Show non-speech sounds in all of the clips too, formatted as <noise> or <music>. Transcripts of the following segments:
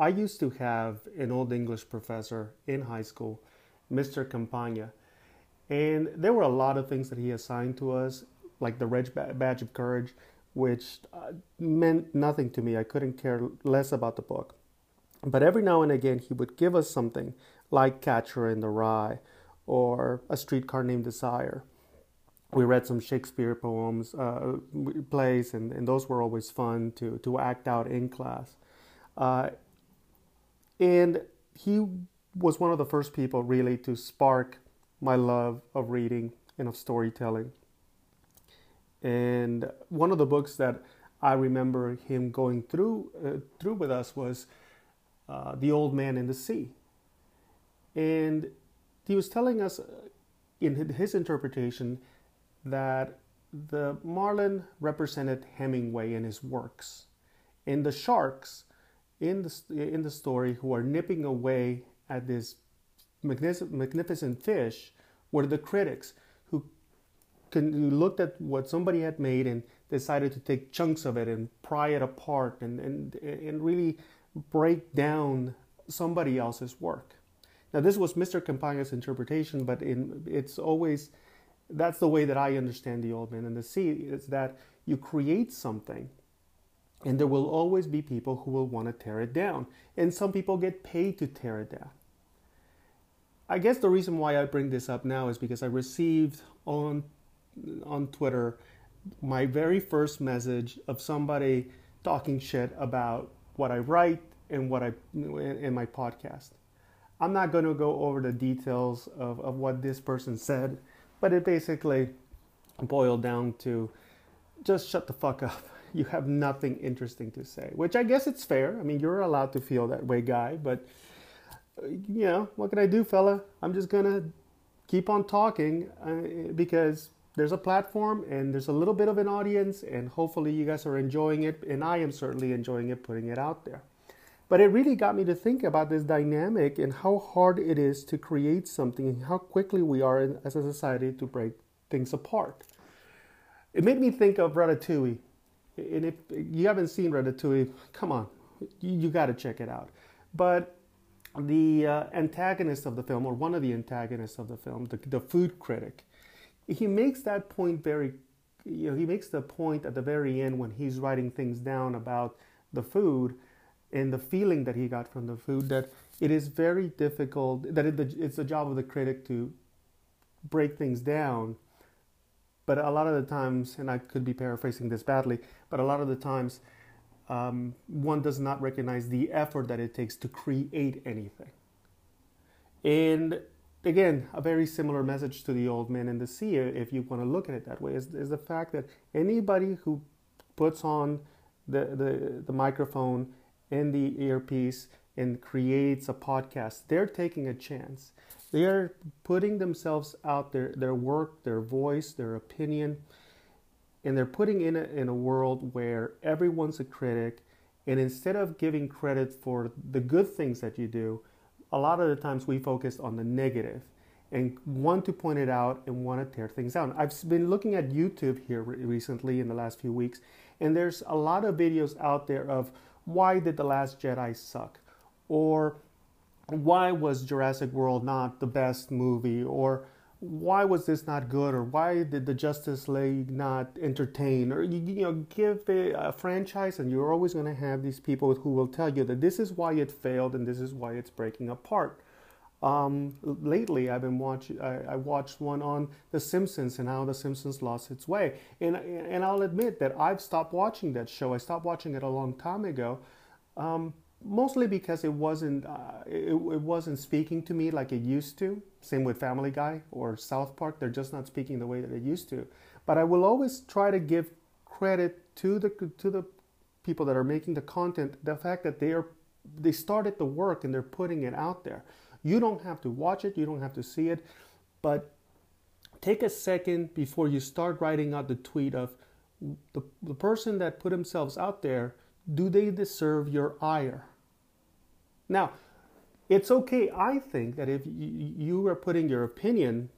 I used to have an old English professor in high school, Mr. Campagna, and there were a lot of things that he assigned to us, like the Red Badge of Courage, which uh, meant nothing to me. I couldn't care less about the book. But every now and again, he would give us something like Catcher in the Rye or A Streetcar Named Desire. We read some Shakespeare poems, uh, plays, and, and those were always fun to, to act out in class. Uh, and he was one of the first people really to spark my love of reading and of storytelling. And one of the books that I remember him going through uh, through with us was uh, The Old Man and the Sea. And he was telling us uh, in his interpretation that the marlin represented Hemingway and his works, and the sharks in the in the story who are nipping away at this magnificent fish were the critics who, who looked at what somebody had made and decided to take chunks of it and pry it apart and, and, and really break down somebody else's work. Now, this was Mr. Campagna's interpretation, but in, it's always that's the way that I understand the old man and the sea is that you create something and there will always be people who will want to tear it down. And some people get paid to tear it down. I guess the reason why I bring this up now is because I received on on Twitter my very first message of somebody talking shit about what I write and what I in my podcast. I'm not going to go over the details of, of what this person said, but it basically boiled down to just shut the fuck up. <laughs> You have nothing interesting to say, which I guess it's fair. I mean, you're allowed to feel that way, guy, but you know, what can I do, fella? I'm just gonna keep on talking uh, because there's a platform and there's a little bit of an audience, and hopefully you guys are enjoying it, and I am certainly enjoying it, putting it out there. But it really got me to think about this dynamic and how hard it is to create something and how quickly we are in, as a society to break things apart. It made me think of Ratatouille. And if you haven't seen Ratatouille, come on, you, you got to check it out. But the uh, antagonist of the film, or one of the antagonists of the film, the, the food critic, he makes that point very, you know, he makes the point at the very end when he's writing things down about the food and the feeling that he got from the food that it is very difficult, that it, it's the job of the critic to break things down. But a lot of the times, and I could be paraphrasing this badly, but a lot of the times, um, one does not recognize the effort that it takes to create anything. And again, a very similar message to the old man and the sea, if you want to look at it that way, is, is the fact that anybody who puts on the, the, the microphone and the earpiece and creates a podcast, they're taking a chance. They are putting themselves out there, their work, their voice, their opinion, and they're putting in a, in a world where everyone's a critic and instead of giving credit for the good things that you do a lot of the times we focus on the negative and want to point it out and want to tear things down. I've been looking at youtube here recently in the last few weeks and there's a lot of videos out there of why did the last jedi suck? Or why was jurassic world not the best movie? Or why was this not good? Or why did the justice league not entertain? Or you, you know give a, a franchise and you're always going to have these people who will tell you that this is why it failed and this is why it's breaking apart. Um, lately i've been watching I, watched one on the simpsons and how the simpsons lost its way. And, and i'll admit that i've stopped watching that show. I stopped watching it a long time ago. Um, mostly because it wasn't uh, it, it wasn't speaking to me like it used to. Same with family guy or south park. They're just not speaking the way that it used to. But i will always try to give credit to the to the people that are making the content the fact that they are they started the work and they're putting it out there. You don't have to watch it. You don't have to see it. But take a second before you start writing out the tweet of the, the person that put themselves out there. Do they deserve your ire now, it's okay, I think, that if you are putting your opinion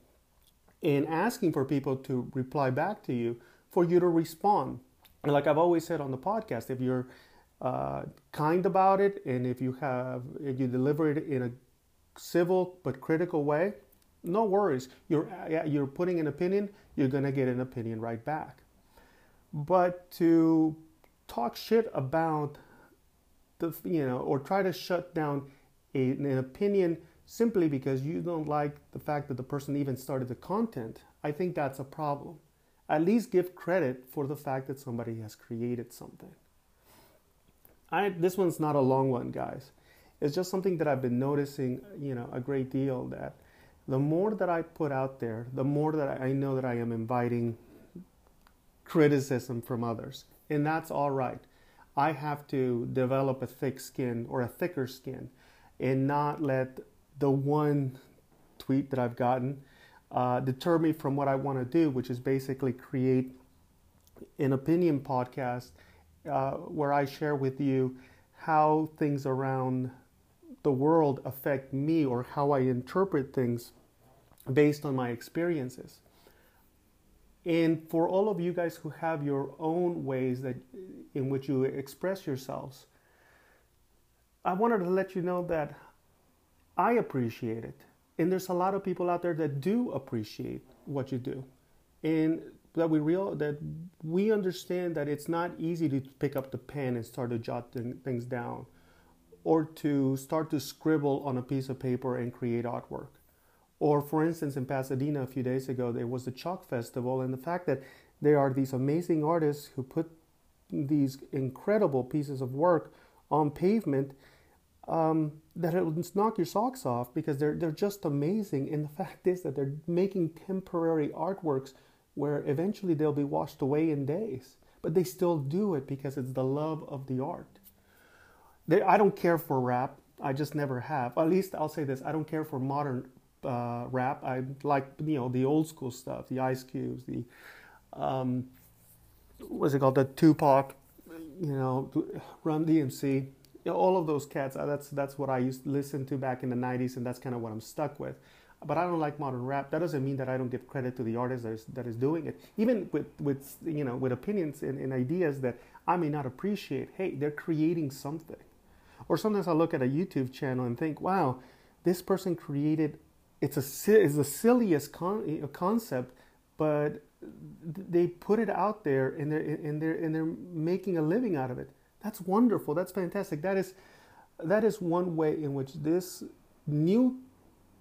and asking for people to reply back to you, for you to respond. And like I've always said on the podcast, if you're uh, kind about it, and if you have if you deliver it in a civil but critical way, no worries. You're you're putting an opinion. You're gonna get an opinion right back. But to talk shit about the you know or try to shut down a, an opinion simply because you don't like the fact that the person even started the content, I think that's a problem. At least give credit for the fact that somebody has created something. I, this one's not a long one, guys. It's just something that I've been noticing, you know, a great deal that the more that I put out there, the more that I know that I am inviting criticism from others. And that's all right. I have to develop a thick skin or a thicker skin and not let the one tweet that I've gotten uh, deter me from what I want to do, which is basically create an opinion podcast uh, where I share with you how things around the world affect me or how I interpret things based on my experiences. And for all of you guys who have your own ways that in which you express yourselves, I wanted to let you know that I appreciate it. And there's a lot of people out there that do appreciate what you do. And that we real that we understand that it's not easy to pick up the pen and start to jot things down or to start to scribble on a piece of paper and create artwork. Or, for instance, in Pasadena a few days ago, there was the Chalk Festival, and the fact that there are these amazing artists who put these incredible pieces of work on pavement um, that it will knock your socks off because they're, they're just amazing. And the <laughs> fact is that they're making temporary artworks where eventually they'll be washed away in days. But they still do it because it's the love of the art. They, I don't care for rap. I just never have. At least I'll say this: I don't care for modern uh, rap. I like you know the old school stuff, the Ice Cubes, the um, what's it called, the Tupac, you know, Run DMC, you know, all of those cats. Uh, that's that's what I used to listen to back in the '90s, and that's kind of what I'm stuck with. But I don't like modern rap. That doesn't mean that I don't give credit to the artist that is, that is doing it. Even with, with you know with opinions and, and ideas that I may not appreciate. Hey, they're creating something. Or sometimes I look at a YouTube channel and think, wow, this person created it's a it's the silliest con- eh, concept, but they put it out there and they're and they're and they're making a living out of it. That's wonderful. That's fantastic. That is that is one way in which this new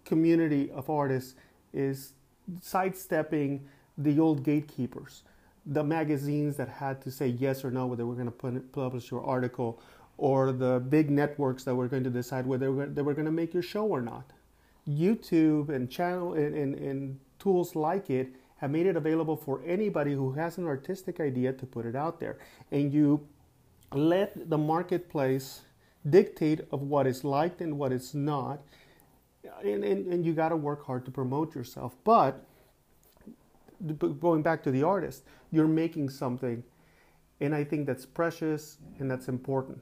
community of artists is sidestepping the old gatekeepers, the magazines that had to say yes or no whether we're going to publish your article, or the big networks that were going to decide whether they were going to make your show or not. YouTube and channel and, and, and tools like it have made it available for anybody who has an artistic idea to put it out there. And you let the marketplace dictate of what is liked and what is not. And, and, and you got to work hard to promote yourself. But going back to the artist, you're making something. And I think that's precious and that's important.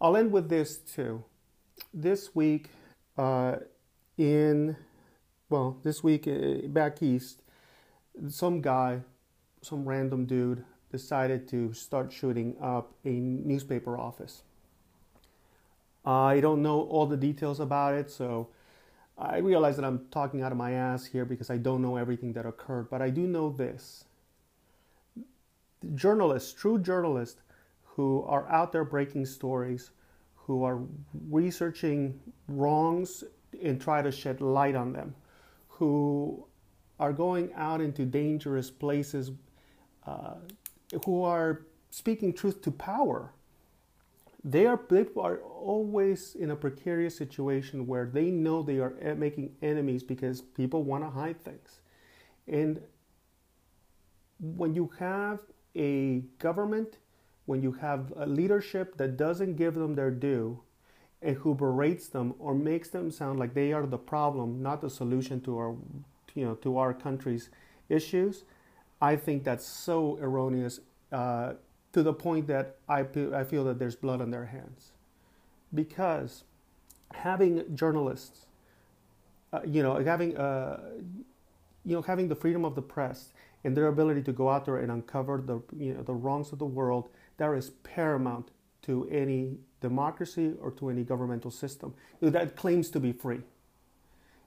I'll end with this too. This week, uh, in well this week uh, back east some guy some random dude decided to start shooting up a newspaper office. I don't know all the details about it so i realize that i'm talking out of my ass here because i don't know everything that occurred but i do know this. Journalists true journalists who are out there breaking stories who are researching wrongs and try to shed light on them, who are going out into dangerous places, uh, who are speaking truth to power. They are, they are always in a precarious situation where they know they are making enemies because people want to hide things. And when you have a government when you have a leadership that doesn't give them their due and who berates them or makes them sound like they are the problem, not the solution to our, you know, to our country's issues, I think that's so erroneous uh, to the point that I, I feel that there's blood on their hands. Because having journalists, uh, you know, having, uh, you know, having the freedom of the press and their ability to go out there and uncover the, you know, the wrongs of the world that is paramount to any democracy or to any governmental system that claims to be free.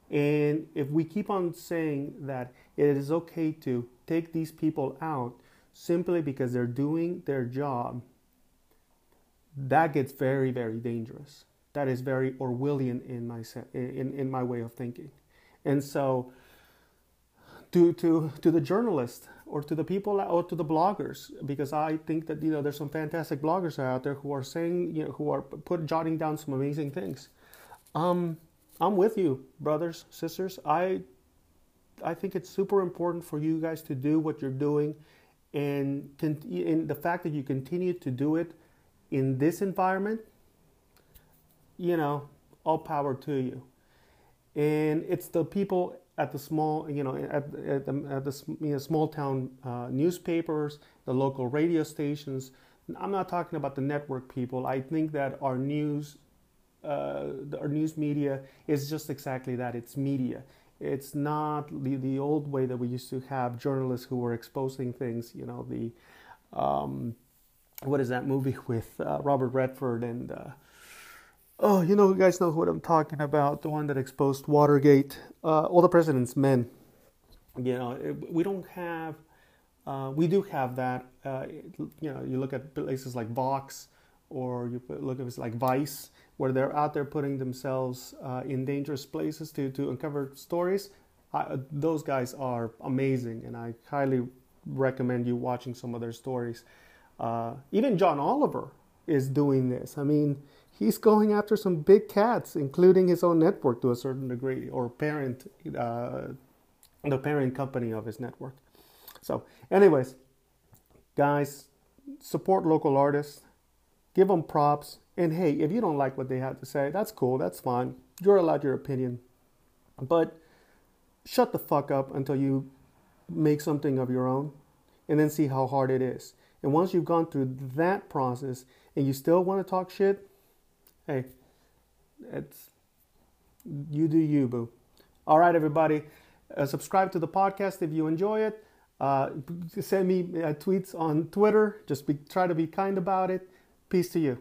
And if we keep on saying that it is okay to take these people out simply because they're doing their job, that gets very, very dangerous. That is very Orwellian in my in, in my way of thinking. And so to, to, to the journalists or to the people or to the bloggers because I think that you know there's some fantastic bloggers out there who are saying you know who are put jotting down some amazing things. Um, I'm with you, brothers, sisters. I I think it's super important for you guys to do what you're doing, and in the fact that you continue to do it in this environment, you know, all power to you. And it's the people at the small, you know, at, at the, at the you know, small town uh, newspapers, the local radio stations. I'm not talking about the network people. I think that our news, uh, our news media is just exactly that. It's media. It's not the, the old way that we used to have journalists who were exposing things. You know, the um, what is that movie <laughs> with uh, Robert Redford and uh, Oh, you know, you guys know what I'm talking about. The one that exposed Watergate. Uh, all the president's men. You know, we don't have. Uh, we do have that. Uh, you know, you look at places like Vox, or you look at like Vice, where they're out there putting themselves uh, in dangerous places to to uncover stories. I, those guys are amazing, and I highly recommend you watching some of their stories. Uh, even John Oliver is doing this. I mean he's going after some big cats, including his own network to a certain degree, or parent, uh, the parent company of his network. So, anyways, guys, support local artists, give them props, and hey, if you don't like what they have to say, that's cool, that's fine. You're allowed your opinion, but shut the fuck up until you make something of your own, and then see how hard it is. And once you've gone through that process and you still want to talk shit, hey, it's you do you, boo. All right, everybody, uh, subscribe to the podcast if you enjoy it. Uh, send me uh, tweets on Twitter. Just be, try to be kind about it. Peace to you.